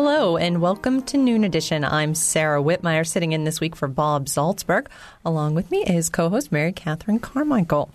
Hello and welcome to Noon Edition. I'm Sarah Whitmire, sitting in this week for Bob Zaltsberg. Along with me is co-host Mary Catherine Carmichael.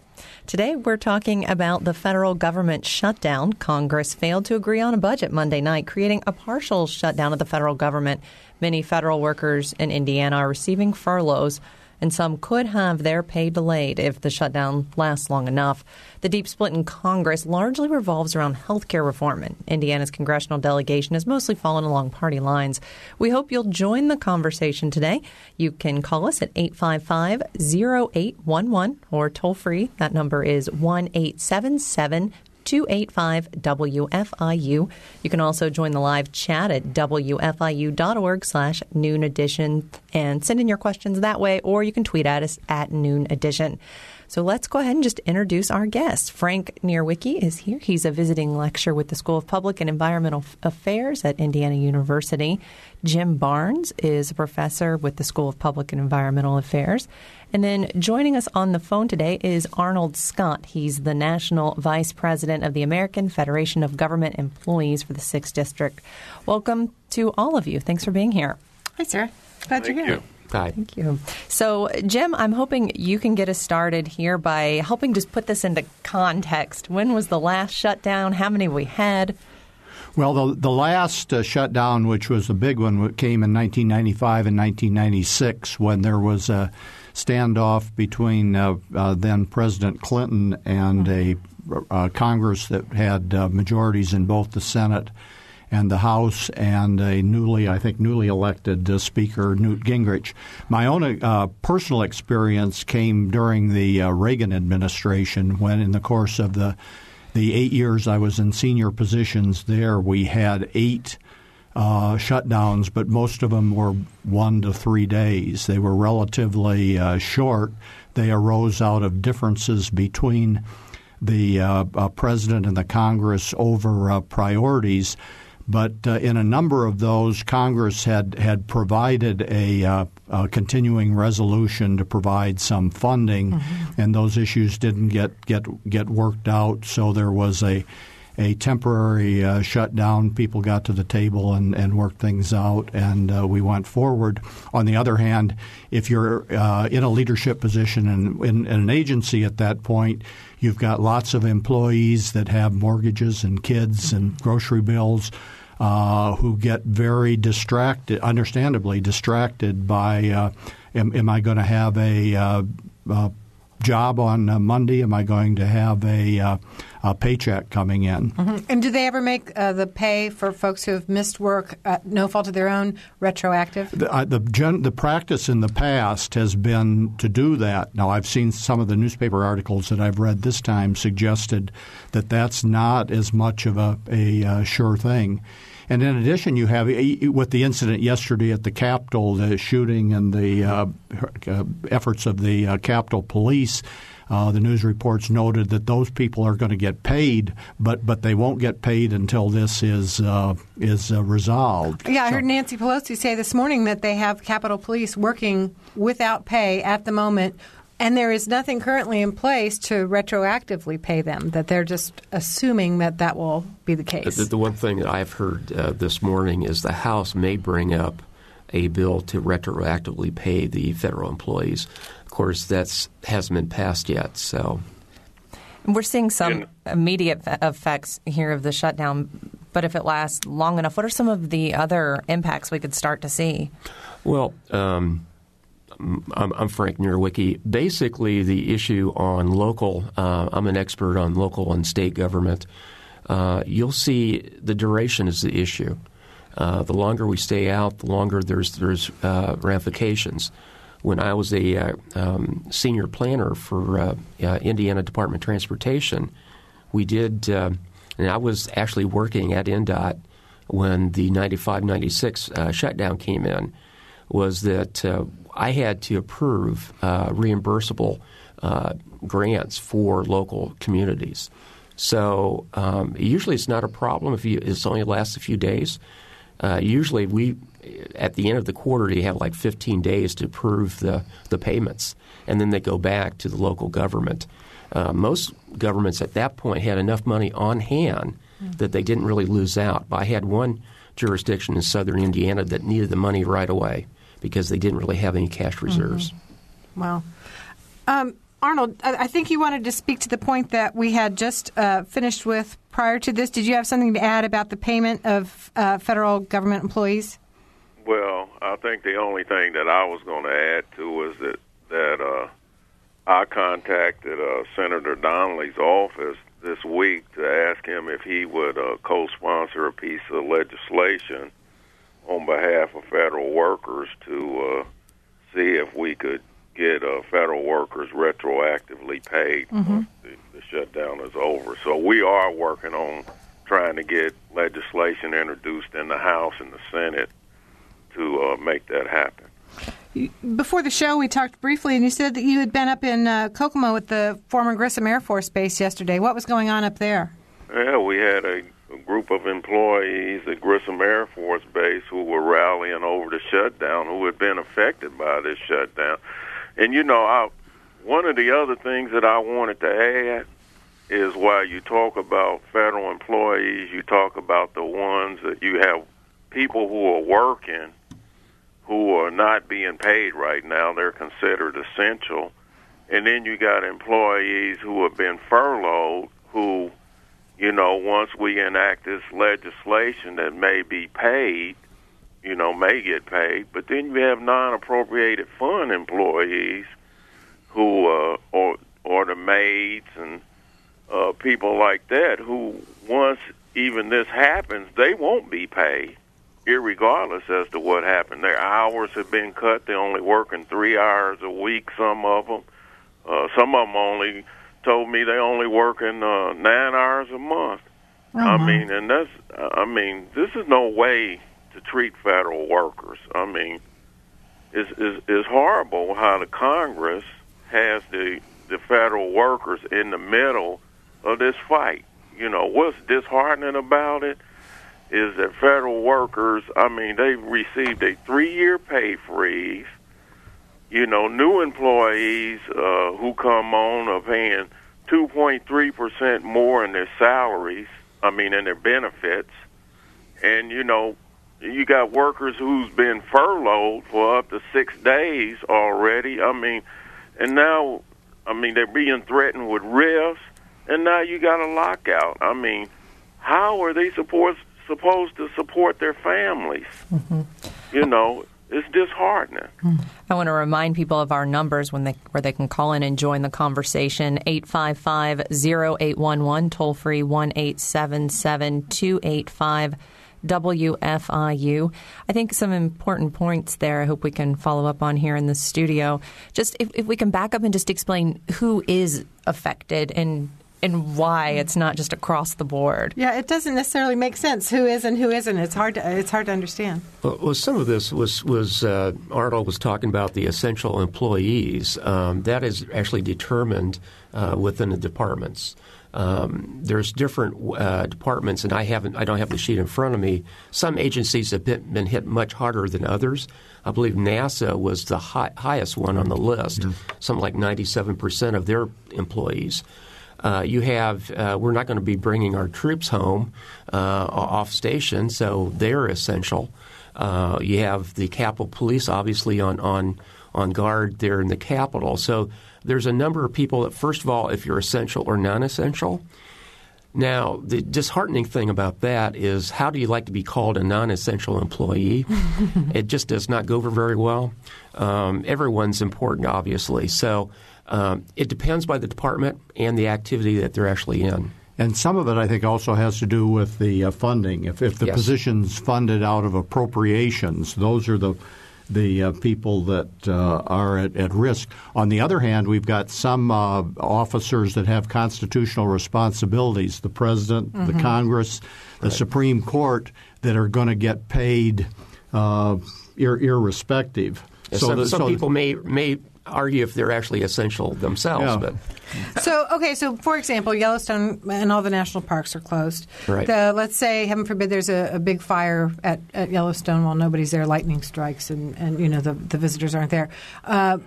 Today we're talking about the federal government shutdown. Congress failed to agree on a budget Monday night, creating a partial shutdown of the federal government. Many federal workers in Indiana are receiving furloughs and some could have their pay delayed if the shutdown lasts long enough. The deep split in Congress largely revolves around health care reform, and Indiana's congressional delegation has mostly fallen along party lines. We hope you'll join the conversation today. You can call us at 855 0811 or toll free. That number is 1 877 285 WFIU. You can also join the live chat at WFIU.org slash noon edition and send in your questions that way, or you can tweet at us at noon edition. So let's go ahead and just introduce our guest. Frank Nierwicki is here. He's a visiting lecturer with the School of Public and Environmental Affairs at Indiana University. Jim Barnes is a professor with the School of Public and Environmental Affairs. And then joining us on the phone today is Arnold Scott. He's the National Vice President of the American Federation of Government Employees for the 6th District. Welcome to all of you. Thanks for being here. Hi, Sarah. Glad Thank you're here. You. Hi. Thank you. So, Jim, I'm hoping you can get us started here by helping just put this into context. When was the last shutdown? How many we had? Well, the, the last uh, shutdown, which was a big one, came in 1995 and 1996 when there was a standoff between uh, uh, then President Clinton and a uh, Congress that had uh, majorities in both the Senate and the House, and a newly, I think, newly elected uh, Speaker Newt Gingrich. My own uh, personal experience came during the Reagan administration, when, in the course of the the eight years I was in senior positions there, we had eight uh, shutdowns, but most of them were one to three days. They were relatively uh, short. They arose out of differences between the uh, uh president and the Congress over uh, priorities. But uh, in a number of those, Congress had had provided a, uh, a continuing resolution to provide some funding, mm-hmm. and those issues didn't get get get worked out. So there was a a temporary uh, shutdown. People got to the table and, and worked things out, and uh, we went forward. On the other hand, if you're uh, in a leadership position in, in, in, an agency at that point, you've got lots of employees that have mortgages and kids and grocery bills. Uh, who get very distracted, understandably distracted by, uh, am, am, I going to have a uh, job on Monday? Am I going to have a uh, paycheck coming in. Mm-hmm. And do they ever make uh, the pay for folks who have missed work, no fault of their own, retroactive? The, uh, the, gen- the practice in the past has been to do that. Now, I've seen some of the newspaper articles that I've read this time suggested that that's not as much of a, a uh, sure thing. And in addition, you have with the incident yesterday at the Capitol, the shooting and the uh, uh, efforts of the uh, Capitol Police uh, the news reports noted that those people are going to get paid, but but they won't get paid until this is uh, is uh, resolved. Yeah, I so, heard Nancy Pelosi say this morning that they have Capitol Police working without pay at the moment. And there is nothing currently in place to retroactively pay them. That they're just assuming that that will be the case. The, the one thing that I've heard uh, this morning is the House may bring up a bill to retroactively pay the federal employees Of course, that hasn't been passed yet. So we're seeing some immediate effects here of the shutdown, but if it lasts long enough, what are some of the other impacts we could start to see? Well, um, I'm, I'm, Frank Nierwicki. Basically, the issue on local, uh, I'm an expert on local and state government. Uh, you'll see the duration is the issue. Uh, the longer we stay out, the longer there's there's uh, ramifications. When I was a uh, um, senior planner for uh, uh, Indiana Department of Transportation, we did, uh, and I was actually working at INDOT when the 95 96 shutdown came in, was that I had to approve reimbursable grants for local communities. So um, usually it's not a problem if you, it only lasts a few days. Uh, usually we at the end of the quarter you have like 15 days to approve the, the payments, and then they go back to the local government. Uh, most governments at that point had enough money on hand mm-hmm. that they didn't really lose out. But I had one jurisdiction in southern Indiana that needed the money right away because they didn't really have any cash reserves. Mm-hmm. Wow. Um, Arnold, I think you wanted to speak to the point that we had just uh, finished with prior to this. Did you have something to add about the payment of uh, federal government employees? Well, I think the only thing that I was going to add to was that that uh, I contacted uh, Senator Donnelly's office this week to ask him if he would uh, co-sponsor a piece of legislation on behalf of federal workers to uh, see if we could get uh, federal workers retroactively paid mm-hmm. once the, the shutdown is over. So we are working on trying to get legislation introduced in the House and the Senate to uh, make that happen. Before the show, we talked briefly, and you said that you had been up in uh, Kokomo at the former Grissom Air Force Base yesterday. What was going on up there? Yeah, we had a group of employees at Grissom Air Force Base who were rallying over the shutdown, who had been affected by this shutdown. And you know, I, one of the other things that I wanted to add is while you talk about federal employees, you talk about the ones that you have people who are working who are not being paid right now. They're considered essential. And then you got employees who have been furloughed who, you know, once we enact this legislation that may be paid, you know, may get paid. But then you have non-appropriated fund employees who, uh, or or the maids and uh, people like that, who once even this happens, they won't be paid, irregardless as to what happened. Their hours have been cut; they're only working three hours a week. Some of them, uh, some of them only told me they only working uh, nine hours a month. Oh, I mean, and that's, I mean, this is no way to treat federal workers. I mean, it's, it's, it's horrible how the Congress has the the federal workers in the middle of this fight. You know, what's disheartening about it is that federal workers, I mean, they've received a three year pay freeze. You know, new employees uh, who come on are paying 2.3% more in their salaries, I mean, in their benefits. And, you know, you got workers who's been furloughed for up to six days already. I mean, and now, I mean, they're being threatened with RIFs, and now you got a lockout. I mean, how are they supposed supposed to support their families? Mm-hmm. You know, it's disheartening. Hmm. I want to remind people of our numbers when they where they can call in and join the conversation 855-0811 toll free 1-877-285 WFIU. I think some important points there I hope we can follow up on here in the studio. Just if, if we can back up and just explain who is affected and and why it's not just across the board. Yeah, it doesn't necessarily make sense who is and who isn't. It's hard to it's hard to understand. Well, well some of this was was uh, Arnold was talking about the essential employees. Um, that is actually determined uh, within the departments. Um, there's different uh, departments, and I haven't. I don't have the sheet in front of me. Some agencies have been, been hit much harder than others. I believe NASA was the high, highest one on the list, mm-hmm. something like 97 percent of their employees. Uh, you have uh, we're not going to be bringing our troops home uh, off station, so they're essential. Uh, you have the Capitol Police, obviously on on on guard there in the Capitol. So there's a number of people that, first of all, if you're essential or non essential. Now, the disheartening thing about that is how do you like to be called a non essential employee? it just does not go over very well. Um, everyone's important, obviously. So um, it depends by the department and the activity that they're actually in. And some of it, I think, also has to do with the uh, funding. If, if the Yes. position's funded out of appropriations, those are the the uh, people that uh, are at, at risk. On the other hand, we've got some uh, officers that have constitutional responsibilities: the president, the Congress, the Supreme Court, that are going to get paid uh, ir- irrespective. some the- some so- people may may argue if they're actually essential themselves, Yeah. but So okay, so for example, Yellowstone and all the national parks are closed. Right. The, let's say, heaven forbid, there's a, a big fire at, at Yellowstone while nobody's there. Lightning strikes, and, and you know the the visitors aren't there. Uh,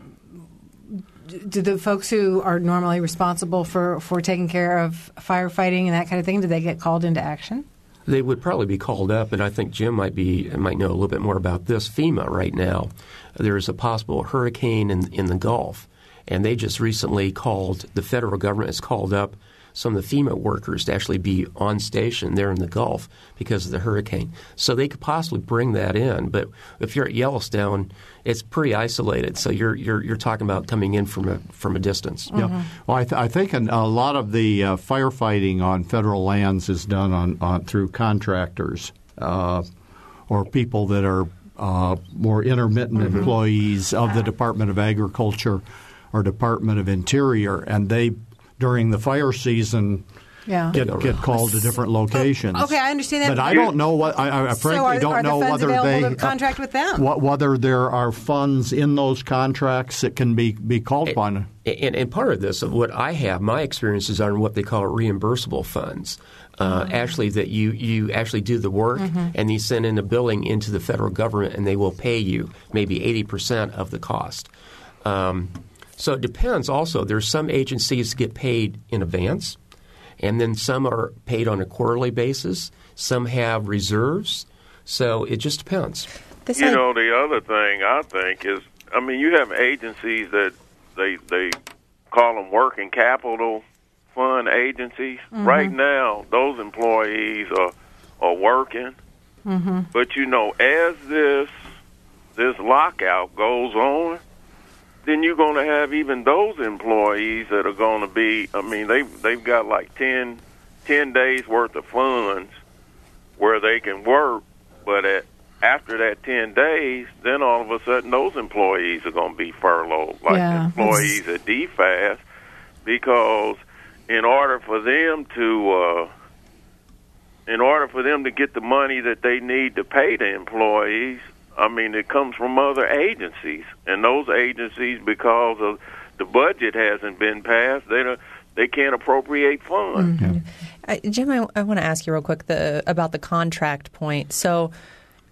do the folks who are normally responsible for, for taking care of firefighting and that kind of thing, do they get called into action? They would probably be called up. And I think Jim might be might know a little bit more about this. FEMA right now, there is a possible hurricane in in the Gulf, and they just recently called the federal government has called up some of the FEMA workers to actually be on station there in the Gulf because of the hurricane. So they could possibly bring that in. But if you're at Yellowstone, it's pretty isolated. So you're you're you're talking about coming in from a from a distance. Yeah. Well, I, th- I think an, a lot of the uh, firefighting on federal lands is done on, on through contractors uh, or people that are uh, more intermittent employees of the Department of Agriculture or Department of Interior, and they during the fire season. Yeah. Get, get called to different locations. okay, I understand that. but I don't know what I, I frankly so are, don't are know the whether they to contract with them? wh- whether there are funds in those contracts that can be be called upon. And, and part of this, of what I have, my experiences are in what they call reimbursable funds. Uh, Actually, that you, you actually do the work and you send in a billing into the federal government and they will pay you maybe 80% of the cost. Um, so it depends also. There's some agencies that get paid in advance, and then some are paid on a quarterly basis. Some have reserves. So it just depends. This You I- know, the other thing I think is, I mean, you have agencies that they they call them working capital fund agencies. Mm-hmm. Right now, those employees are are working, mm-hmm. but you know, as this this lockout goes on, then you're going to have even those employees that are going to be. I mean, they they've got like 10, 10 days worth of funds where they can work, but at after that 10 days, then all of a sudden those employees are going to be furloughed, like Yeah, employees at DFAS, because in order for them to, uh, in order for them to get the money that they need to pay the employees, I mean, it comes from other agencies, and those agencies, because of the budget hasn't been passed, they don't, they can't appropriate funds. Mm-hmm. I, uh, Jim, I, I want to ask you real quick the, about the contract point. So,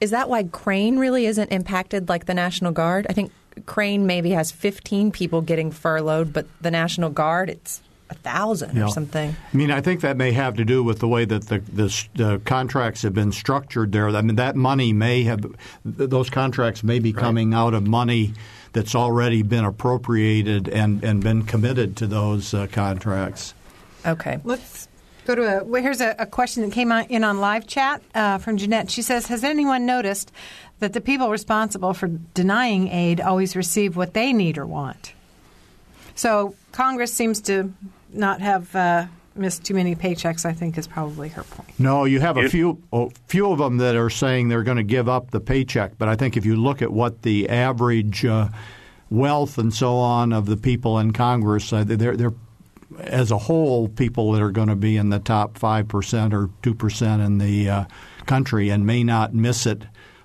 is that why Crane really isn't impacted like the National Guard? I think Crane maybe has 15 people getting furloughed, but the National Guard, it's a thousand Yeah. or something. I mean, I think that may have to do with the way that the, the, the contracts have been structured there. I mean, that money may have, those contracts may be coming out of money that's already been appropriated and, and been committed to those uh, contracts. Okay. Let's go to a. Well, here's a, a question that came on, in on live chat uh, from Jeanette. She says, "Has anyone noticed that the people responsible for denying aid always receive what they need or want?" So Congress seems to not have uh, missed too many paychecks. I think is probably her point. No, you have a few oh, few of them that are saying they're going to give up the paycheck, but I think if you look at what the average uh, wealth and so on of the people in Congress, uh, they're they're as a whole people that are going to be in the top five percent or two percent in the uh, country and may not miss it.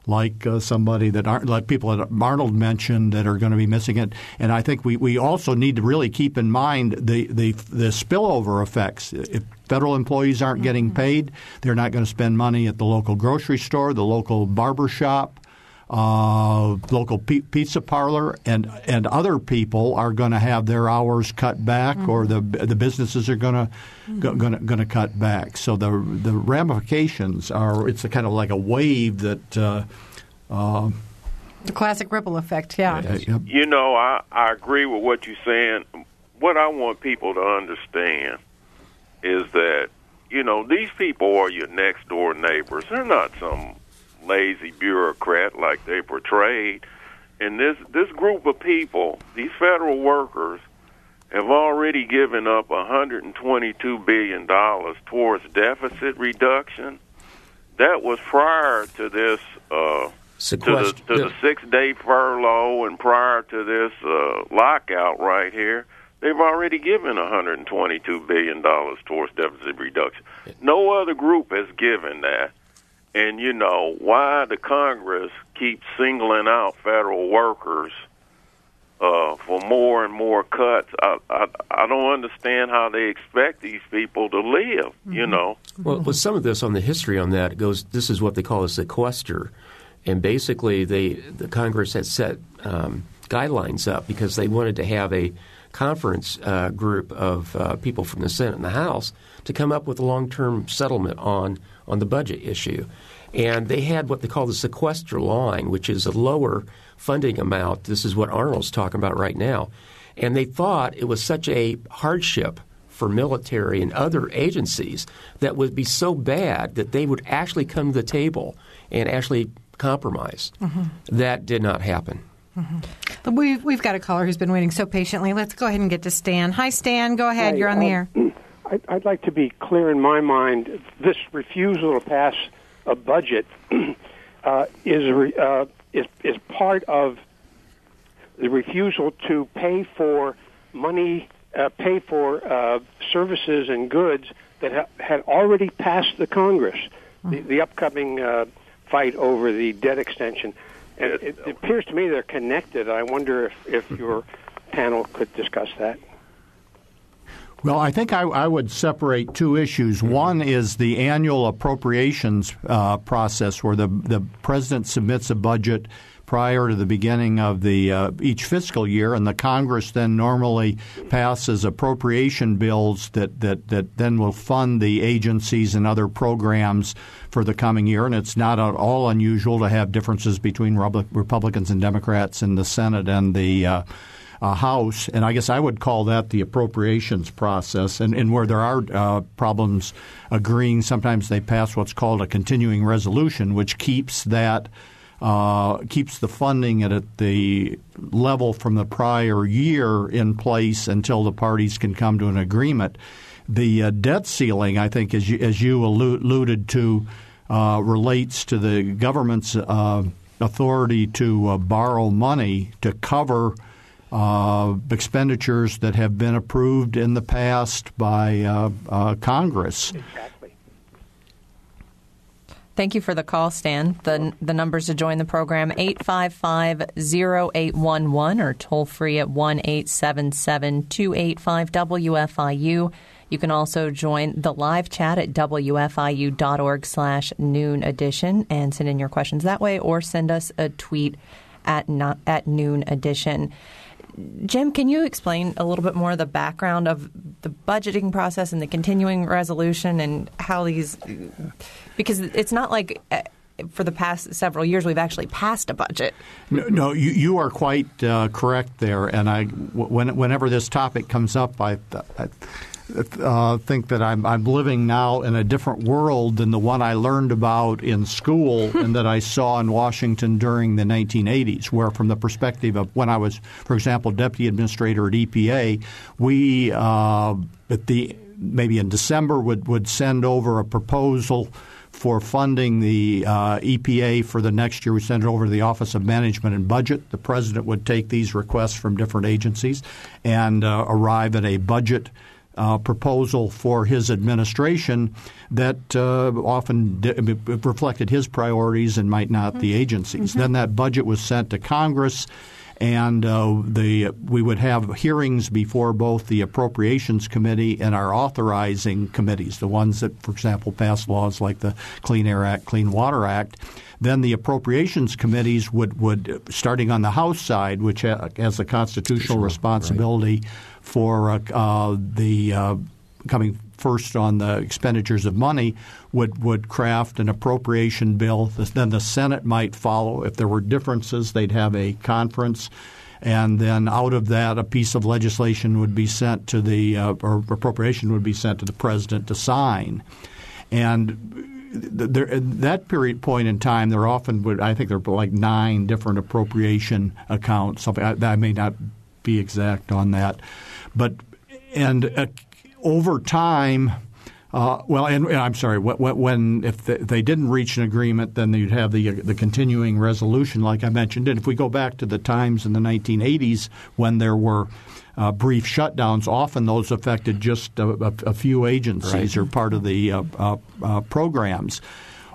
Like uh, somebody that aren't like people that Arnold mentioned that are going to be missing it, and I think we, we also need to really keep in mind the, the the spillover effects. If federal employees aren't getting paid, they're not going to spend money at the local grocery store, the local barber shop, uh, local pi- pizza parlor, and and other people are going to have their hours cut back, or the the businesses are going to going to going to cut back. So the the ramifications are it's a kind of like a wave that. Uh, uh, The classic ripple effect. Yeah. uh, You know, I, I agree with what you're saying. What I want people to understand is that, you know, these people are your next door neighbors. They're not some lazy bureaucrat like they portrayed. And this this group of people, these federal workers, have already given up 122 billion dollars towards deficit reduction. That was prior to this uh, to the, to the six day furlough and prior to this uh, lockout right here. They've already given 122 billion dollars towards deficit reduction. No other group has given that. And you know why the Congress keeps singling out federal workers uh, for more and more cuts. I, I I don't understand how they expect these people to live. Mm-hmm. You know. Well, with some of this on the history on that goes. This is what they call a sequester, and basically they the Congress had set um, guidelines up because they wanted to have a conference uh, group of uh, people from the Senate and the House to come up with a long term settlement on on the budget issue. And they had what they call the sequester line, which is a lower funding amount. This is what Arnold's talking about right now. And they thought it was such a hardship for military and other agencies that would be so bad that they would actually come to the table and actually compromise. Mm-hmm. That did not happen. Mm-hmm. We've, we've got a caller who's been waiting so patiently. Let's go ahead and get to Stan. Hi, Stan. Go ahead. Hi, You're on the air. I'd, I'd like to be clear in my mind. This refusal to pass a budget uh, is uh, is is part of the refusal to pay for money, uh, pay for uh, services and goods that ha- had already passed the Congress. The, the upcoming uh, fight over the debt extension, it, it appears to me they're connected. I wonder if, if your panel could discuss that. Well, I think I, I, would separate two issues. One is the annual appropriations uh, process, where the the president submits a budget prior to the beginning of the uh, each fiscal year, and the Congress then normally passes appropriation bills that, that that then will fund the agencies and other programs for the coming year. And it's not at all unusual to have differences between Republicans and Democrats in the Senate and the uh, uh, House, and I guess I would call that the appropriations process. And, and where there are uh, problems agreeing, sometimes they pass what's called a continuing resolution, which keeps that uh, keeps the funding at, at the level from the prior year in place until the parties can come to an agreement. The uh, debt ceiling, I think, as you, as you alluded to, uh, relates to the government's uh, authority to borrow money to cover uh, expenditures that have been approved in the past by uh, uh, Congress. Exactly. Thank you for the call, Stan. The, the numbers to join the program 855 0811 or toll free at 1 877 285 WFIU. You can also join the live chat at wfiu.org slash noon edition and send in your questions that way or send us a tweet at, not, at noon edition. Jim, can you explain a little bit more the background of the budgeting process and the continuing resolution and how these? Because it's not like uh, for the past several years we've actually passed a budget. No, no you, you are quite uh, correct there. And I, when, whenever this topic comes up, I, I uh, think that I'm, I'm living now in a different world than the one I learned about in school and that I saw in Washington during the 1980s, where from the perspective of when I was, for example, deputy administrator at EPA, we uh, at the maybe in December would, would send over a proposal for funding the uh, EPA for the next year. We send it over to the Office of Management and Budget. The president would take these requests from different agencies and uh, arrive at a budget – uh, proposal for his administration that uh, often reflected his priorities and might not mm-hmm. the agencies. Mm-hmm. Then that budget was sent to Congress and uh, the we would have hearings before both the appropriations committee and our authorizing committees, the ones that, for example, pass laws like the Clean Air Act, Clean Water Act. Then the appropriations committees would, would starting on the House side, which has the constitutional responsibility right for uh, uh, the uh, coming first on the expenditures of money would would craft an appropriation bill. Then the Senate might follow. If there were differences, they'd have a conference, and then out of that, a piece of legislation would be sent to the uh, or appropriation would be sent to the president to sign, and. There, at that period point in time, there often would I think there were like nine different appropriation accounts. Something I, I may not be exact on that. But and uh, over time. Uh, well, and, and, I'm sorry. When, when if they didn't reach an agreement, then you'd have the the continuing resolution, like I mentioned. And if we go back to the times in the 1980s when there were uh, brief shutdowns, often those affected just a, a, a few agencies right. or part of the uh, uh, uh programs.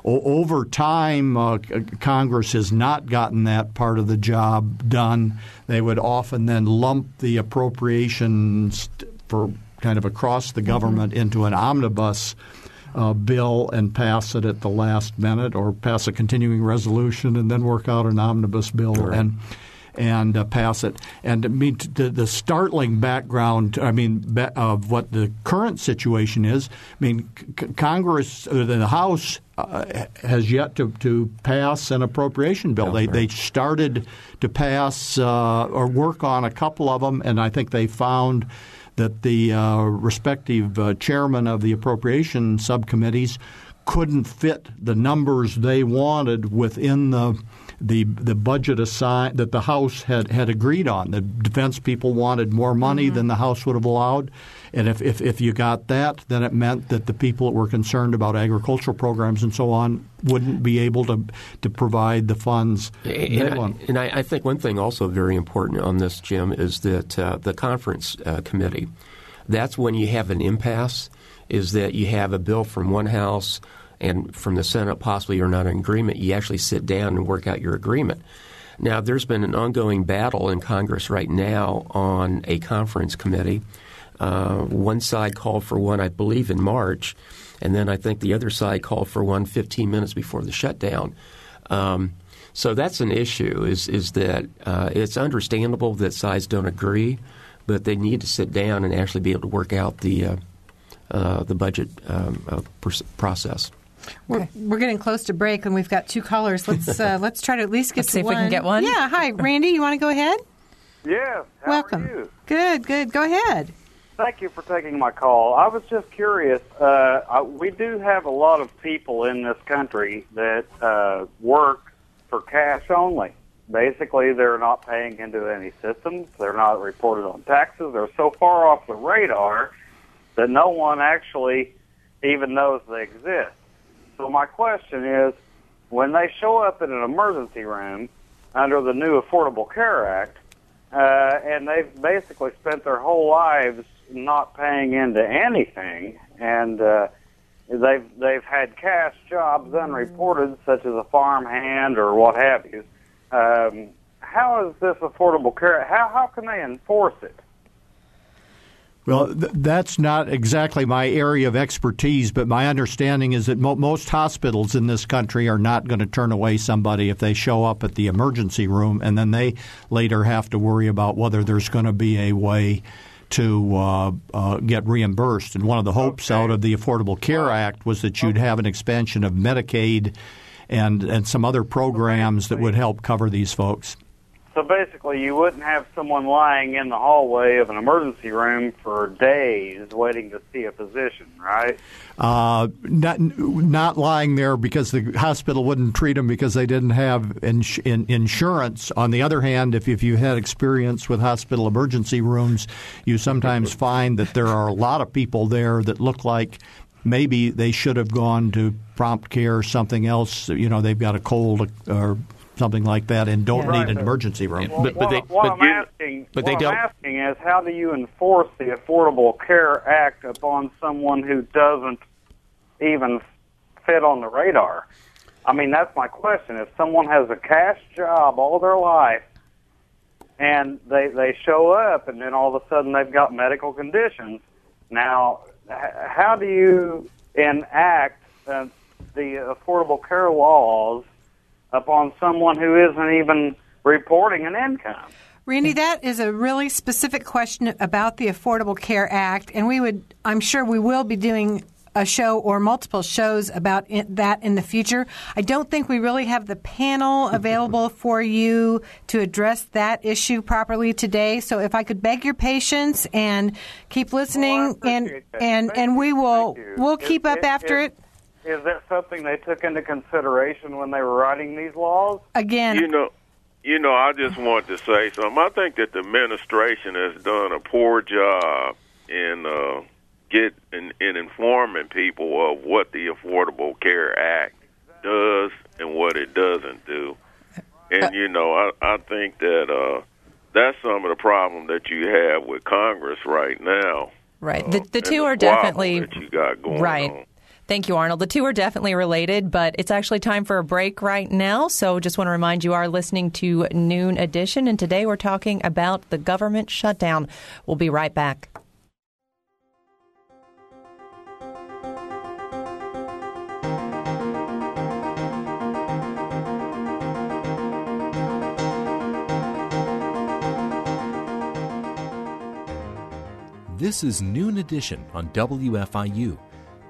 O- over time, uh, Congress has not gotten that part of the job done. They would often then lump the appropriations for kind of across the government mm-hmm. into an omnibus uh, bill and pass it at the last minute, or pass a continuing resolution and then work out an omnibus bill right. and and uh, pass it. And I mean, the, the startling background, I mean, of what the current situation is. I mean, c- Congress, uh, the House uh, has yet to, to pass an appropriation bill. they they started to pass uh, or work on a couple of them, and I think they found that the uh, respective uh, chairman of the appropriation subcommittees couldn't fit the numbers they wanted within the the the budget assigned that the House had, had agreed on. The defense people wanted more money mm-hmm. than the House would have allowed. And if, if, if you got that, then it meant that the people that were concerned about agricultural programs and so on wouldn't be able to to provide the funds. And, I, and I, I, think one thing also very important on this, Jim, is that uh, the conference uh, committee. That's when you have an impasse. Is that you have a bill from one house and from the Senate, possibly you're not in agreement. You actually sit down and work out your agreement. Now, there's been an ongoing battle in Congress right now on a conference committee uh, one side called for one, I believe, in March, and then I think the other side called for one 15 minutes before the shutdown. Um, so that's an issue. Is is that uh, it's understandable that sides don't agree, but they need to sit down and actually be able to work out the uh, uh the budget um, uh, process. We're, we're getting close to break, and we've got two callers. Let's uh, let's try to at least get let's see one. if we can get one. Yeah. Hi, Randy. You want to go ahead? Yeah. Welcome. Good. Good. Go ahead. Thank you for taking my call. I was just curious. Uh, I, we do have a lot of people in this country that uh, work for cash only. Basically, they're not paying into any systems. They're not reported on taxes. They're so far off the radar that no one actually even knows they exist. So my question is, when they show up in an emergency room under the new Affordable Care Act, uh, and they've basically spent their whole lives not paying into anything, and uh, they've they've had cash jobs unreported, such as a farm hand or what have you. Um, how is this affordable care? How how can they enforce it? Well, th- that's not exactly my area of expertise, but my understanding is that mo- most hospitals in this country are not going to turn away somebody if they show up at the emergency room, and then they later have to worry about whether there's going to be a way to uh, uh, get reimbursed. And one of the hopes okay. out of the Affordable Care Act was that you'd have an expansion of Medicaid and and some other programs that would help cover these folks. So basically, you wouldn't have someone lying in the hallway of an emergency room for days waiting to see a physician, right? Uh, not not lying there because the hospital wouldn't treat them because they didn't have ins- in, insurance. On the other hand, if if you had experience with hospital emergency rooms, you sometimes find that there are a lot of people there that look like maybe they should have gone to prompt care or something else. You know, they've got a cold or something like that and don't yeah. need an emergency room. Well, but, but they, what, I'm asking, but they don't. I'm asking is how do you enforce the Affordable Care Act upon someone who doesn't even fit on the radar? I mean, that's my question. If someone has a cash job all their life and they they show up and then all of a sudden they've got medical conditions, now how do you enact uh, the Affordable Care laws upon someone who isn't even reporting an income. Randy, that is a really specific question about the Affordable Care Act, and we would, I'm sure we will be doing a show or multiple shows about it, that in the future. I don't think we really have the panel available for you to address that issue properly today. So if I could beg your patience and keep listening, well, and and and we will we'll keep up after it. Is that something they took into consideration when they were writing these laws? Again, you know, you know, I just want to say something. I think that the administration has done a poor job in uh, get in, in informing people of what the Affordable Care Act does and what it doesn't do. And you know, I I think that uh, that's some of the problem that you have with Congress right now. Right. Uh, The, the and two are squabble definitely that you got going right. on. Thank you, Arnold. The two are definitely related, but it's actually time for a break right now. So just want to remind you are listening to Noon Edition, and today we're talking about the government shutdown. We'll be right back. This is Noon Edition on WFIU.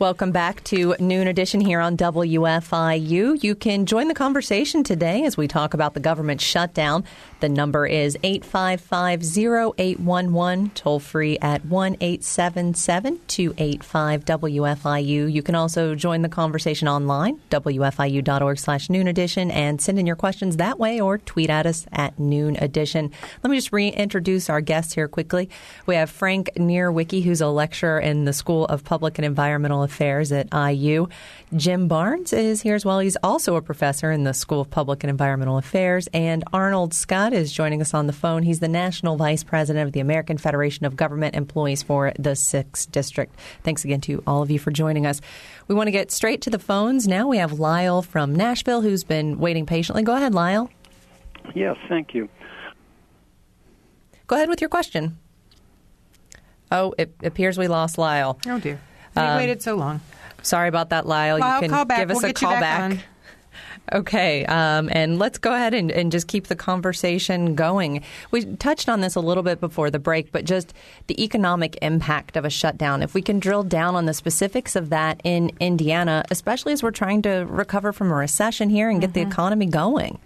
Welcome back to Noon Edition here on WFIU. You can join the conversation today as we talk about the government shutdown. The number is 855-0811, toll free at 1-877-285-WFIU. You can also join the conversation online, wfiu.org slash noon edition, and send in your questions that way or tweet at us at noon edition. Let me just reintroduce our guests here quickly. We have Frank Nierwicki, who's a lecturer in the School of Public and Environmental Affairs at IU. Jim Barnes is here as well. He's also a professor in the School of Public and Environmental Affairs. And Arnold Scott is joining us on the phone. He's the National Vice President of the American Federation of Government Employees for the 6th District. Thanks again to all of you for joining us. We want to get straight to the phones now. We have Lyle from Nashville who's been waiting patiently. Go ahead, Lyle. Yes, thank you. Go ahead with your question. Oh, it appears we lost Lyle. Oh dear, we Um, waited so long. Sorry about that, Lyle. Lyle, you can give us We'll a call back back. Okay, um, and let's go ahead and, and just keep the conversation going. We touched on this a little bit before the break, but just the economic impact of a shutdown. If we can drill down on the specifics of that in Indiana, especially as we're trying to recover from a recession here and get the economy going.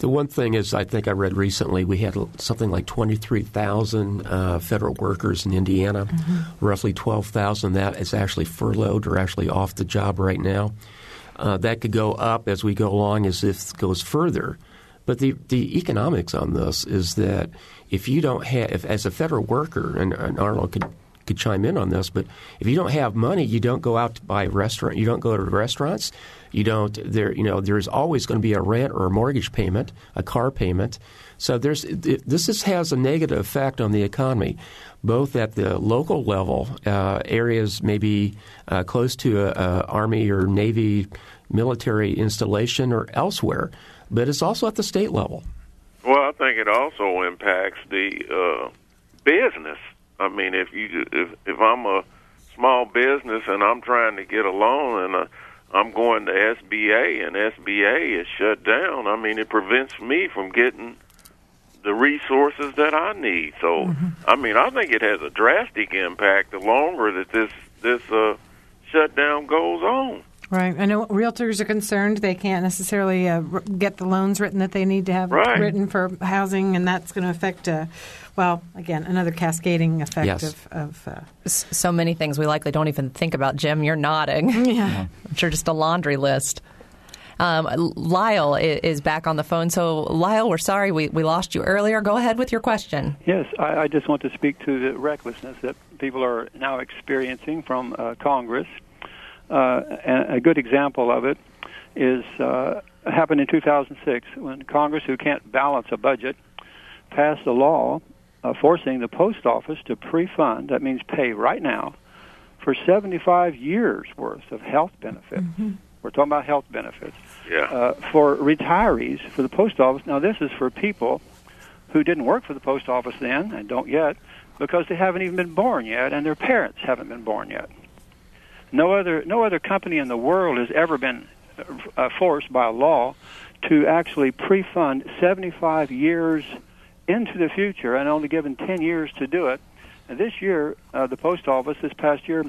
The one thing is, I think I read recently, we had something like 23,000 uh, federal workers in Indiana. Roughly 12,000 that is actually furloughed or actually off the job right now. Uh, that could go up as we go along as if it goes further. But the, the economics on this is that if you don't have, if, as a federal worker, and, and Arnold could could chime in on this, but if you don't have money, you don't go out to buy a restaurant. You don't go to restaurants. You don't. There, you know, there's always going to be a rent or a mortgage payment, a car payment. So there's this is, has a negative effect on the economy, both at the local level, uh, areas maybe uh, close to a, a army or navy military installation or elsewhere, but it's also at the state level. Well, I think it also impacts the uh, business. I mean, if you if if I'm a small business and I'm trying to get a loan and uh, I'm going to SBA and SBA is shut down, I mean, it prevents me from getting the resources that I need. So, I mean, I think it has a drastic impact the longer that this this uh, shutdown goes on. Right. I know realtors are concerned they can't necessarily uh, get the loans written that they need to have Right. written for housing, and that's going to affect, uh, well, again, another cascading effect Yes. of. of uh, So many things we likely don't even think about. Jim, you're nodding. yeah. I'm sure just a laundry list. Um, Lyle is back on the phone. So, Lyle, we're sorry we, we lost you earlier. Go ahead with your question. Yes, I, I just want to speak to the recklessness that people are now experiencing from uh, Congress. Uh, and a good example of it is uh, happened in 2006 when Congress, who can't balance a budget, passed a law uh, forcing the post office to pre-fund. That means pay right now for 75 years worth of health benefits. Mm-hmm. We're talking about health benefits. Yeah. Uh, for retirees for the post office. Now this is for people who didn't work for the post office then and don't yet because they haven't even been born yet and their parents haven't been born yet. No other no other company in the world has ever been uh, forced by law to actually pre-fund 75 years into the future and only given 10 years to do it. And this year, uh, the post office this past year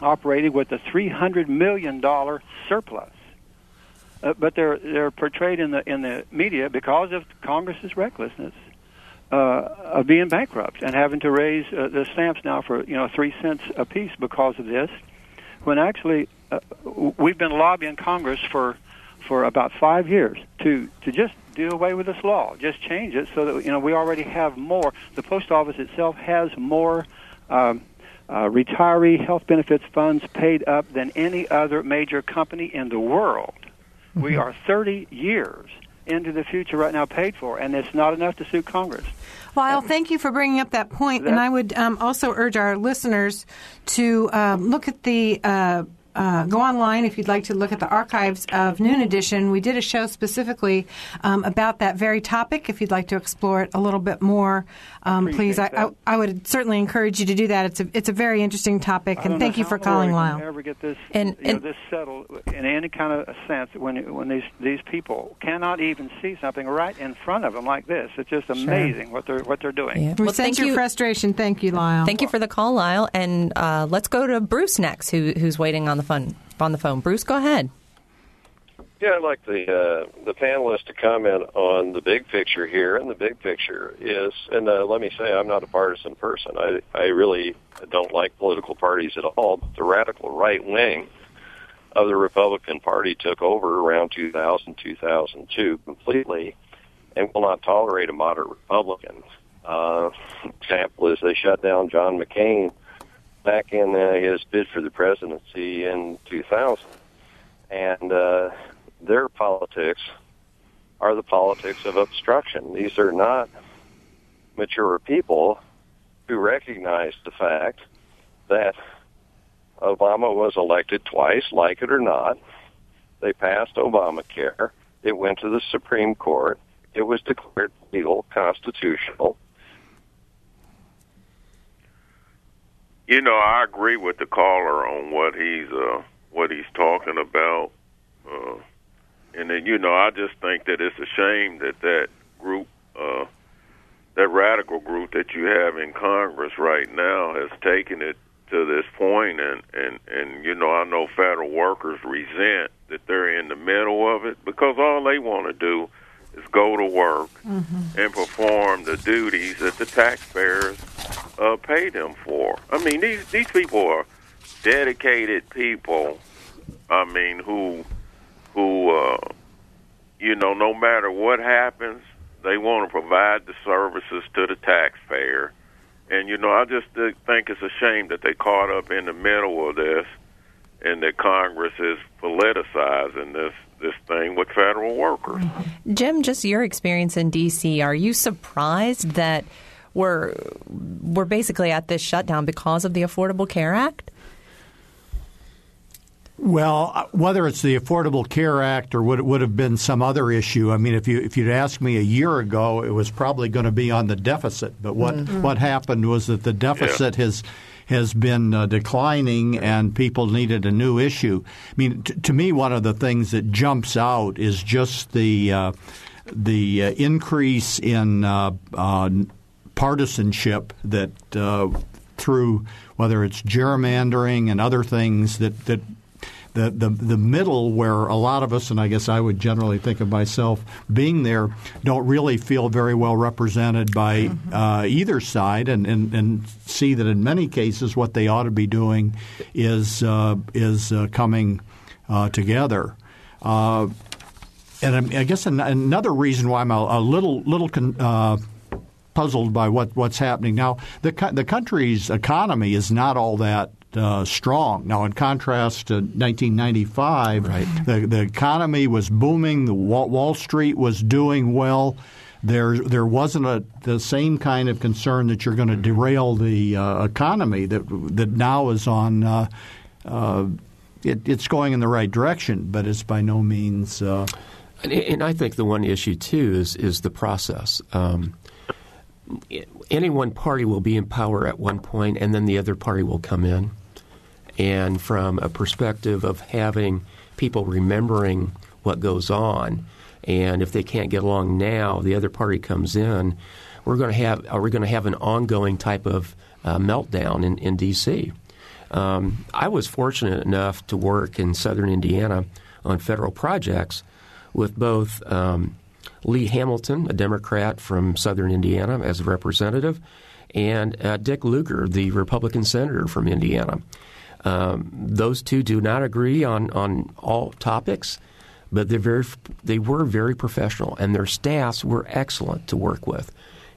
operated with a 300 million dollar surplus. Uh, but they're they're portrayed in the in the media because of Congress's recklessness uh, of being bankrupt and having to raise uh, the stamps now for you know three cents a piece because of this, when actually uh, we've been lobbying Congress for for about five years to to just do away with this law, just change it so that you know we already have more. The post office itself has more. Um, uh, retiree health benefits funds paid up than any other major company in the world. Mm-hmm. We are 30 years into the future right now paid for, and it's not enough to suit Congress. Lyle, thank you for bringing up that point, and I would um, also urge our listeners to um, look at the uh, uh, go online if you'd like to look at the archives of Noon Edition. We did a show specifically um, about that very topic. If you'd like to explore it a little bit more, um, please, I, I, I, would certainly encourage you to do that. It's a it's a very interesting topic, and thank you for calling, Lyle. Ever get this and, and know, this settled in any kind of sense when when these these people cannot even see something right in front of them like this? It's just amazing sure. what they're what they're doing. Yeah. Well, sense your you. frustration. Thank you, Lyle. Thank you for the call, Lyle, and uh, let's go to Bruce next, who who's waiting on the phone on the phone. Bruce, go ahead. Yeah, I'd like the uh, the panelists to comment on the big picture here, and the big picture is, and uh, let me say, I'm not a partisan person. I I really don't like political parties at all. But the radical right wing of the Republican Party took over around 2000 2002 completely, and will not tolerate a moderate Republican. Uh, example is they shut down John McCain back in uh, his bid for the presidency in 2000. And uh, their politics are the politics of obstruction. These are not mature people who recognize the fact that Obama was elected twice, like it or not. They passed Obamacare. It went to the Supreme Court. It was declared legal, constitutional. You know, I agree with the caller on what he's uh, what he's talking about, uh, and then you know, I just think that it's a shame that that group, uh, that radical group that you have in Congress right now, has taken it to this point, and and and you know, I know federal workers resent that they're in the middle of it because all they want to do is go to work mm-hmm. and perform the duties that the taxpayers uh, pay them for. I mean, these these people are dedicated people. I mean, who who uh, you know, no matter what happens, they want to provide the services to the taxpayer. And you know, I just think it's a shame that they caught up in the middle of this, and that Congress is politicizing this this thing with federal workers. Jim, just your experience in D.C. Are you surprised that we're we're basically at this shutdown because of the Affordable Care Act? Well, uh, whether it's the Affordable Care Act or what it would have been some other issue, I mean, if you if you'd asked me a year ago, it was probably going to be on the deficit. But what mm-hmm. what happened was that the deficit yeah. has has been uh, declining, and people needed a new issue. I mean, t- to me, one of the things that jumps out is just the uh, the uh, increase in uh, uh, partisanship that uh, through whether it's gerrymandering and other things that that the, the the middle where a lot of us, and I guess I would generally think of myself being there, don't really feel very well represented by mm-hmm. uh, either side, and, and, and see that in many cases what they ought to be doing is uh, is uh, coming uh, together. Uh, and I guess another reason why I'm a, little little con, uh, puzzled by what, what's happening now. The the country's economy is not all that uh, strong. Now, in contrast to 1995, right. the, the economy was booming. The Wall, Wall Street was doing well. there there wasn't a the same kind of concern that you're going to derail the uh, economy that that now is on. Uh, uh, it, it's going in the right direction, but it's by no means. Uh, and, and, I think the one issue too is is the process. Um, any one party will be in power at one point, and then the other party will come in. And from a perspective of having people remembering what goes on, and if they can't get along now, the other party comes in. We're going to have are we going to have an ongoing type of uh, meltdown in, in D.C. Um, I was fortunate enough to work in southern Indiana on federal projects with both um, Lee Hamilton, a Democrat from southern Indiana, as a representative, and uh, Dick Lugar, the Republican senator from Indiana. Um, those two do not agree on, on all topics, but they're very, they were very professional, and their staffs were excellent to work with.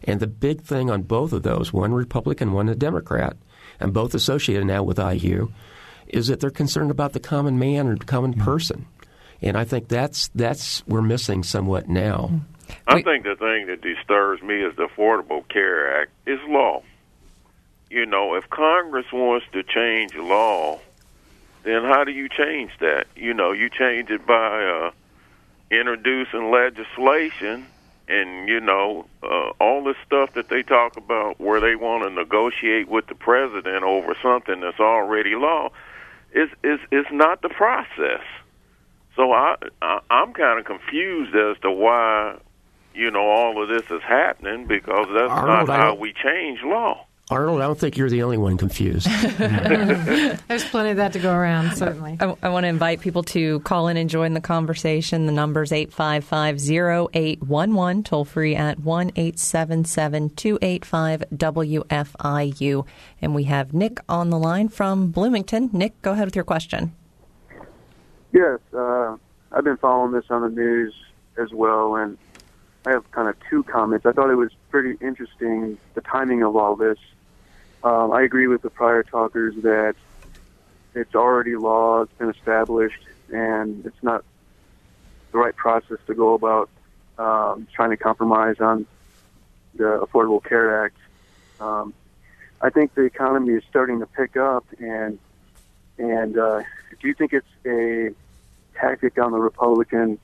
And the big thing on both of those, one Republican, one a Democrat, and both associated now with IU, is that they're concerned about the common man or common mm-hmm. person. And I think that's that's we're missing somewhat now. Mm-hmm. I think the thing that disturbs me is the Affordable Care Act is law. You know, if Congress wants to change law, then how do you change that? You know, you change it by uh, introducing legislation and you know uh, all this stuff that they talk about where they want to negotiate with the president over something that's already law is is is not the process. So I, I I'm kind of confused as to why you know all of this is happening because that's Arnold, not how we change law. Arnold, I don't think you're the only one confused. There's plenty of that to go around, certainly. I, I, want to invite people to call in and join the conversation. The number is 855-0811, toll free at 1-877-285-WFIU. And we have Nick on the line from Bloomington. Nick, go ahead with your question. Yes, uh, I've been following this on the news as well, and I have kind of two comments. I thought it was pretty interesting, the timing of all this. Um, I agree with the prior talkers that it's already law, it's been established, and it's not the right process to go about um, trying to compromise on the Affordable Care Act. Um, I think the economy is starting to pick up, and and uh, do you think it's a tactic on the Republican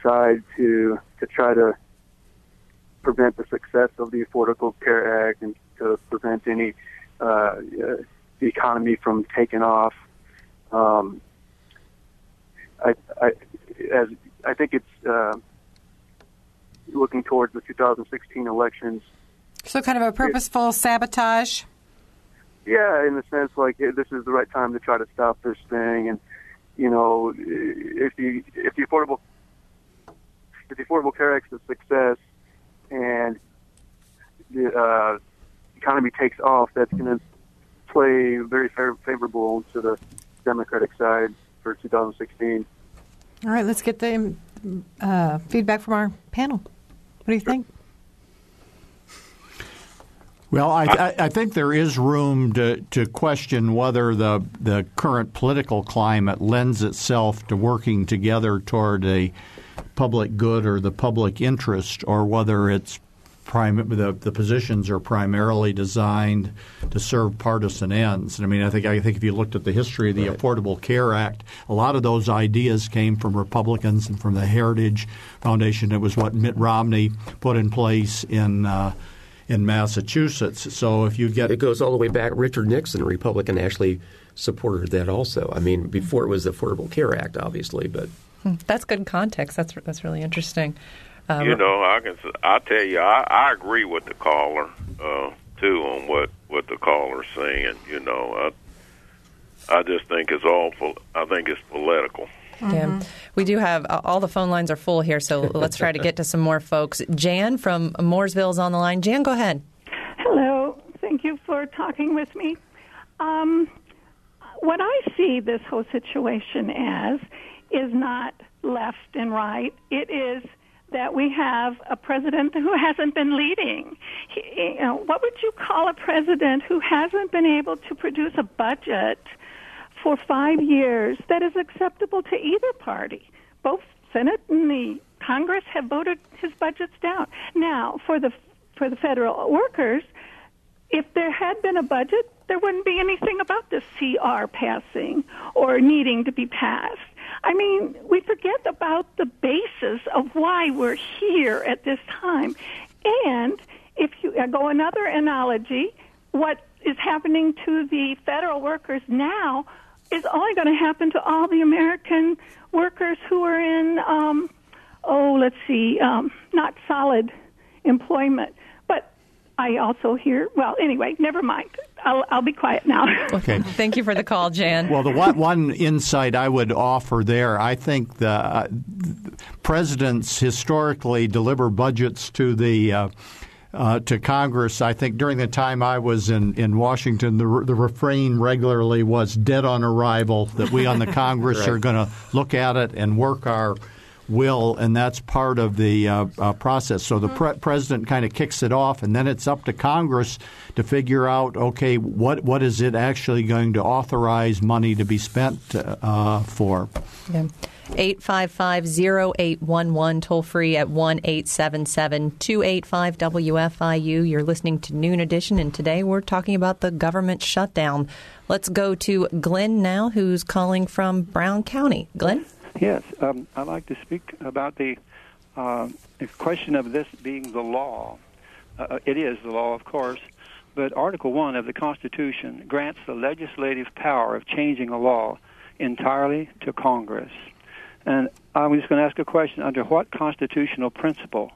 side to to try to prevent the success of the Affordable Care Act and to prevent any uh, uh, the economy from taking off. Um, I, I, as I think it's uh, looking towards the 2016 elections. So, kind of a purposeful it, sabotage. Yeah, in the sense like this is the right time to try to stop this thing, and you know, if the if the affordable if the Affordable Care Act is a success, and the uh, economy takes off, that's going to play very favorable to the Democratic side for 2016. All right, let's get the uh, feedback from our panel. What do you think? Well, I, I, think there is room to, to question whether the the current political climate lends itself to working together toward a public good or the public interest, or whether it's prim- the, the positions are primarily designed to serve partisan ends. And I mean, I think I think if you looked at the history of the right. Affordable Care Act, a lot of those ideas came from Republicans and from the Heritage Foundation. It was what Mitt Romney put in place in. Uh, in Massachusetts. So if you get it goes all the way back. Richard Nixon, a Republican, actually supported that also. I mean, before it was the Affordable Care Act, obviously, but. That's good context. That's that's really interesting. Um, you know, I can I tell you, I, I agree with the caller uh, too on what what the caller's saying. You know, I I just think it's all. I think it's political. Mm-hmm. Yeah, we do have uh, all the phone lines are full here, so let's try to get to some more folks. Jan from Mooresville is on the line. Jan, go ahead. Hello, thank you for talking with me. Um, what I see this whole situation as is not left and right. It is that we have a president who hasn't been leading. He, you know, what would you call a president who hasn't been able to produce a budget for five years that is acceptable to either party? Both Senate and the Congress have voted his budgets down. Now, for the for the federal workers, if there had been a budget, there wouldn't be anything about this CR passing or needing to be passed. I mean, we forget about the basis of why we're here at this time. And if you uh, go another analogy, what is happening to the federal workers now is only going to happen to all the American workers who are in, um, oh, let's see, um, not solid employment. But I also hear, well, anyway, never mind. I'll, I'll be quiet now. Okay. Thank you for the call, Jan. Well, the one, one insight I would offer there, I think the uh, presidents historically deliver budgets to the uh, uh, to Congress. I think during the time I was in, in Washington, the, the refrain regularly was dead on arrival, that we on the Congress Right. are going to look at it and work our will, and that's part of the uh, uh, process. So the pre- president kind of kicks it off, and then it's up to Congress to figure out, okay, what what is it actually going to authorize money to be spent uh, for? Yeah. 855-0811 toll free at 1-877-285-WFIU. You're listening to Noon Edition and today we're talking about the government shutdown. Let's go to Glenn now who's calling from Brown County. Glenn? Yes, um, I'd like to speak about the, uh, the question of this being the law. Uh, it is the law, of course, but Article 1 of the Constitution grants the legislative power of changing a law entirely to Congress. And I'm just going to ask a question under what constitutional principle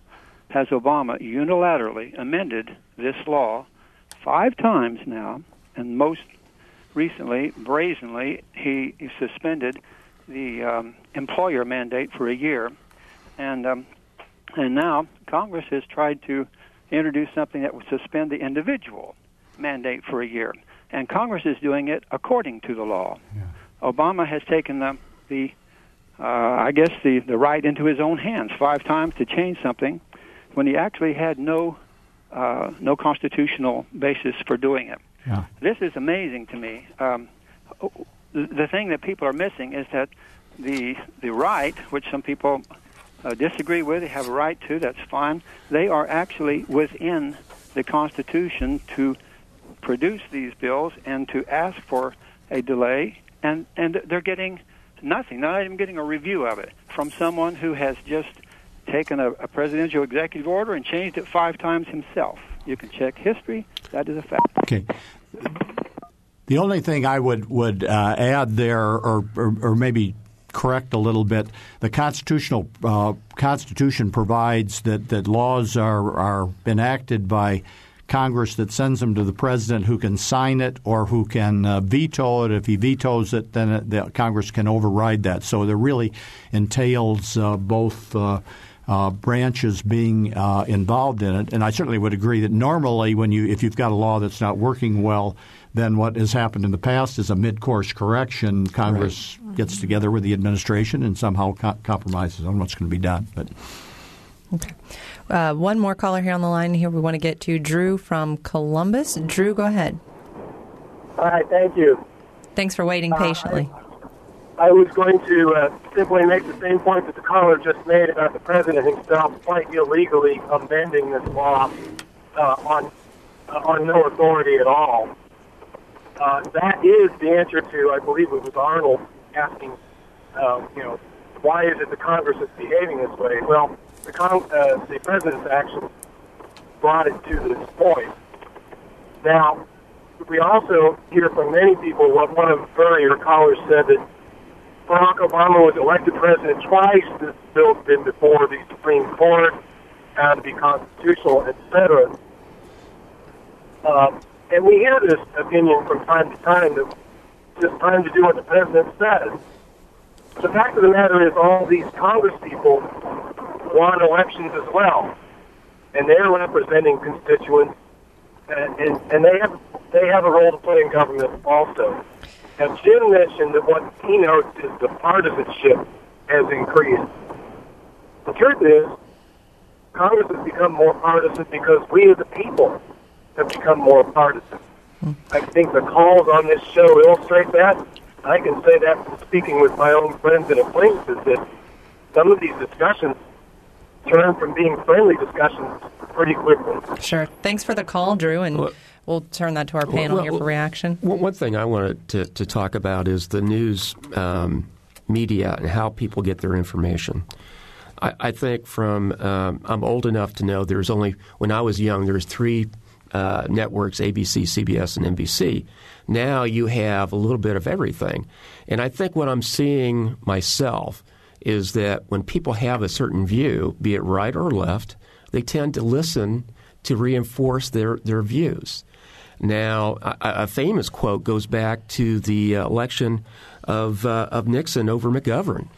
has Obama unilaterally amended this law five times now, and most recently, brazenly, he suspended the um, employer mandate for a year, and um, and now Congress has tried to introduce something that would suspend the individual mandate for a year, and Congress is doing it according to the law. Obama has taken the the uh, I guess the the right into his own hands five times to change something when he actually had no uh, no constitutional basis for doing it. Yeah. This is amazing to me. Um, the, thing that people are missing is that the the right, which some people uh, disagree with, they have a right to. That's fine. They are actually within the Constitution to produce these bills and to ask for a delay, and and they're getting nothing. Not even getting a review of it from someone who has just taken a, a presidential executive order and changed it five times himself. You can check history. That is a fact. Okay. The only thing I would would uh, add there, or, or or maybe correct a little bit, the constitutional uh, Constitution provides that that laws are are enacted by Congress that sends them to the president, who can sign it or who can uh, veto it. If he vetoes it, then it, the Congress can override that. So there really entails uh, both. Uh, uh, branches being uh, involved in it, and I certainly would agree that normally, when you if you've got a law that's not working well, then what has happened in the past is a mid-course correction. Congress gets together with the administration and somehow co- compromises on what's going to be done. But Okay. Uh, one more caller here on the line here we want to get to Drew from Columbus. Drew, go ahead. Hi, thank you. Thanks for waiting patiently. I was going to uh, simply make the same point that the caller just made about the president himself quite illegally amending this law uh, on uh, on no authority at all. Uh, that is the answer to, I believe it was Arnold asking, uh, you know, why is it the Congress is behaving this way? Well, the, con- uh, the president's action brought it to this point. Now, we also hear from many people what one of earlier callers said that Barack Obama was elected president twice. This bill's been before the Supreme Court, found to be constitutional, etc. Um, and we hear this opinion from time to time that it's time to do what the president says. The fact of the matter is, all these Congress people won elections as well, and they're representing constituents, and, and, and they have they have a role to play in government also. Now, Jim mentioned that what he notes is the partisanship has increased. The truth is, Congress has become more partisan because we as a people have become more partisan. I think the calls on this show illustrate that. I can say that from speaking with my own friends and acquaintances that some of these discussions turn from being friendly discussions pretty quickly. Sure. Thanks for the call, Drew, and well, we'll turn that to our panel well, here for reaction. Well, One thing I wanted to, to talk about is the news um, media and how people get their information. I, I think from um, I'm old enough to know there's only when I was young there was three uh, networks ABC, CBS, and NBC. Now you have a little bit of everything, and I think what I'm seeing myself is that when people have a certain view, be it right or left, they tend to listen to reinforce their, their views. Now, a, a famous quote goes back to the election of, uh, of Nixon over McGovern.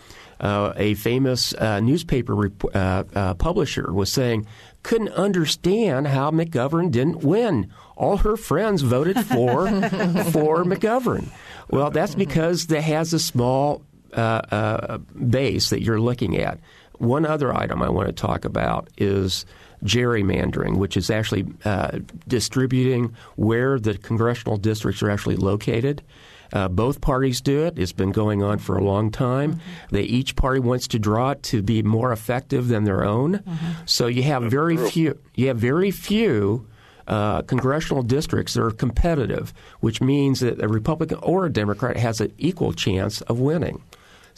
Uh, a famous uh, newspaper rep- uh, uh, publisher was saying, couldn't understand how McGovern didn't win. All her friends voted for for McGovern. Well, that's because that has a small uh, uh, base that you're looking at. One other item I want to talk about is gerrymandering, which is actually uh, distributing where the congressional districts are actually located. Uh, both parties do it. It's been going on for a long time. Mm-hmm. They each party wants to draw it to be more effective than their own. Mm-hmm. So you have very few. You have very few. Uh, congressional districts that are competitive, which means that a Republican or a Democrat has an equal chance of winning.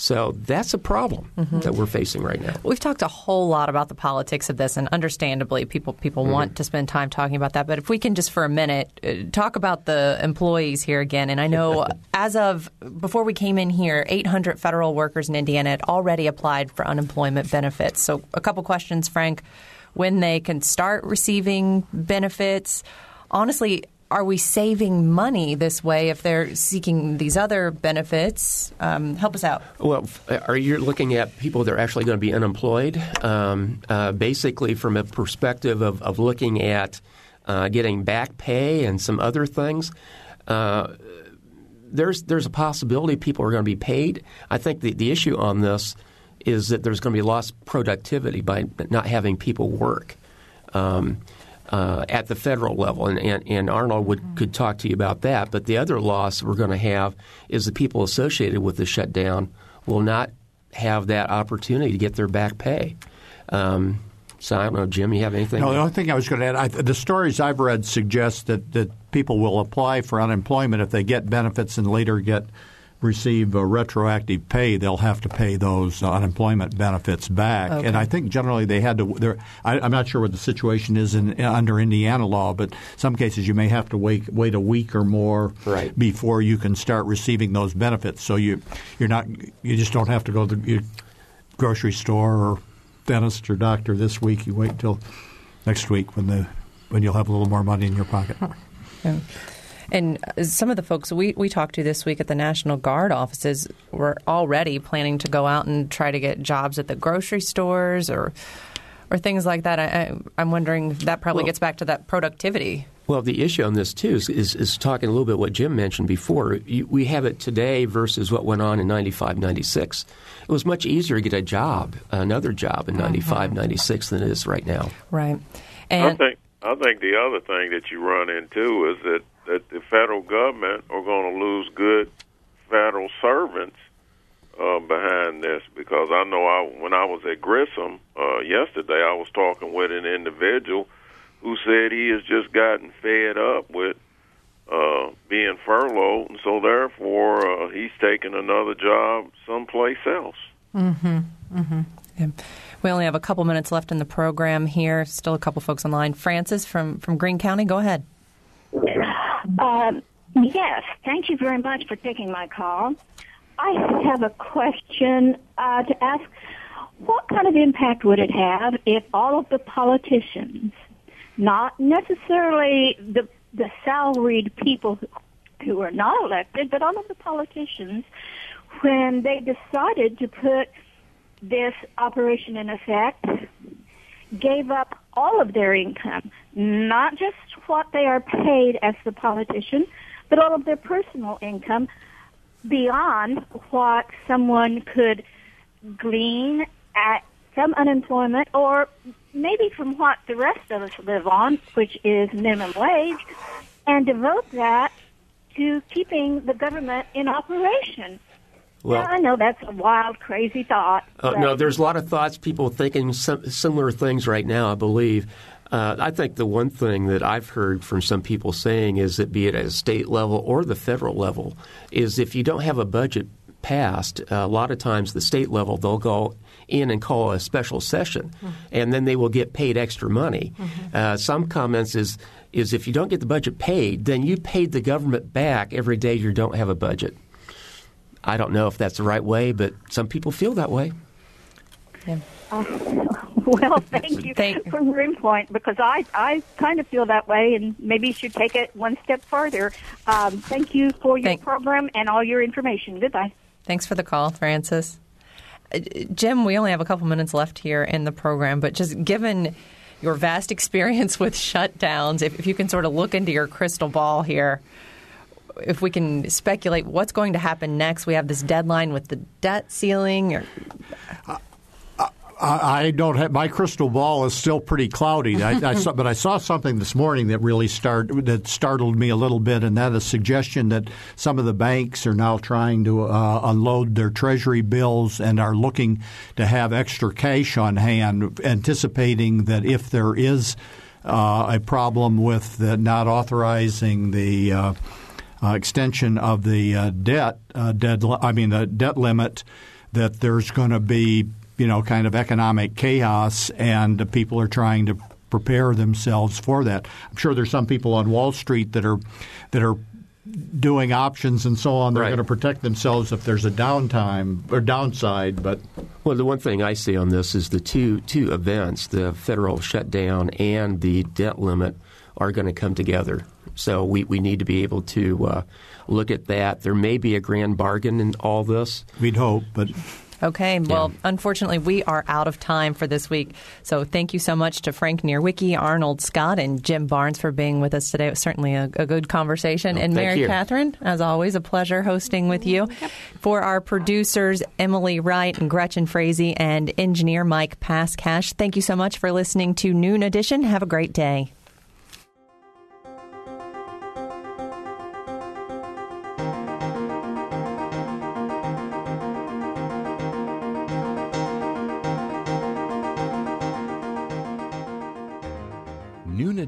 So that's a problem mm-hmm. that we're facing right now. We've talked a whole lot about the politics of this, and understandably, people people mm-hmm. want to spend time talking about that. But if we can just for a minute uh, talk about the employees here again, and I know as of before we came in here, 800 federal workers in Indiana had already applied for unemployment benefits. So a couple questions, Frank: when they can start receiving benefits. Honestly, are we saving money this way if they're seeking these other benefits? Um, help us out. Well, are you looking at people that are actually going to be unemployed? Um, uh, basically, from a perspective of, of looking at uh, getting back pay and some other things. Uh, there's there's a possibility people are going to be paid. I think the, the issue on this is that there's going to be lost productivity by not having people work. Um, uh, at the federal level, and, and, and Arnold would, mm-hmm. could talk to you about that. But the other loss we're going to have is the people associated with the shutdown will not have that opportunity to get their back pay. Um, so I don't know, Jim. You have anything? No, the only thing I was going to add, I, the stories I've read suggest that that people will apply for unemployment if they get benefits and later get receive a retroactive pay, they'll have to pay those unemployment benefits back. Okay. And I think generally they had to. I, am not sure what the situation is in, under Indiana law, but some cases you may have to wait wait a week or more right. before you can start receiving those benefits. So you you're not you just don't have to go to the grocery store or dentist or doctor this week. You wait until next week when the when you'll have a little more money in your pocket. Yeah. And some of the folks we, we talked to this week at the National Guard offices were already planning to go out and try to get jobs at the grocery stores or or things like that. I, am wondering if that probably well, gets back to that productivity. Well, the issue on this too is, is, is talking a little bit what Jim mentioned before. You, we have it today versus what went on in 95, 96. It was much easier to get a job, another job in 95, mm-hmm. 96 than it is right now. Right. And I think I think the other thing that you run into is that that the federal government are going to lose good federal servants uh, behind this because I know I when I was at Grissom uh, yesterday, I was talking with an individual who said he has just gotten fed up with uh, being furloughed, and so therefore uh, he's taking another job someplace else. Mm-hmm. Mm-hmm. Yeah. We only have a couple minutes left in the program here. Still a couple folks online. Francis from from Greene County, go ahead. Um, yes, thank you very much for taking my call. I have a question uh, to ask. What kind of impact would it have if all of the politicians, not necessarily the the salaried people who are not elected, but all of the politicians, when they decided to put this operation in effect, gave up all of their income, not just what they are paid as the politician, but all of their personal income beyond what someone could glean at some unemployment or maybe from what the rest of us live on, which is minimum wage, and devote that to keeping the government in operation. Well, I know that's a wild, crazy thought. Uh, no, there's a lot of thoughts, people thinking similar things right now, I believe. Uh, I think the one thing that I've heard from some people saying is that, be it at a state level or the federal level, is if you don't have a budget passed, uh, a lot of times the state level, they'll go in and call a special session, and then they will get paid extra money. Uh, some comments is is if you don't get the budget paid, then you paid the government back every day you don't have a budget. I don't know if that's the right way, but some people feel that way. Uh, well, thank you for your input because I, I kind of feel that way and maybe you should take it one step further. Um, thank you for your program and all your information. Goodbye. Thanks for the call, Francis. Uh, Jim, we only have a couple minutes left here in the program, but just given your vast experience with shutdowns, if, if you can sort of look into your crystal ball here, if we can speculate what's going to happen next, we have this deadline with the debt ceiling. Or, I I don't have my crystal ball is still pretty cloudy. I, I saw, but I saw something this morning that really start that startled me a little bit, and that a suggestion that some of the banks are now trying to uh, unload their treasury bills and are looking to have extra cash on hand, anticipating that if there is uh, a problem with the not authorizing the uh, uh, extension of the uh, debt uh, I mean the debt limit, that there's going to be you know kind of economic chaos, and people are trying to prepare themselves for that. I'm sure there's some people on Wall Street that are that are doing options and so on. They're Right. going to protect themselves if there's a downtime or downside, but. Well, the one thing I see on this is the two two events, the federal shutdown and the debt limit, are going to come together. So we, we need to be able to uh, look at that. There may be a grand bargain in all this. We'd hope, but Okay, well, unfortunately, we are out of time for this week. So thank you so much to Frank Nierwicki, Arnold Scott, and Jim Barnes for being with us today. It was certainly a, a good conversation. and Mary you. Catherine, as always, a pleasure hosting with you. For our producers, Emily Wright and Gretchen Frazee, and engineer Mike Pascash, thank you so much for listening to Noon Edition. Have a great day.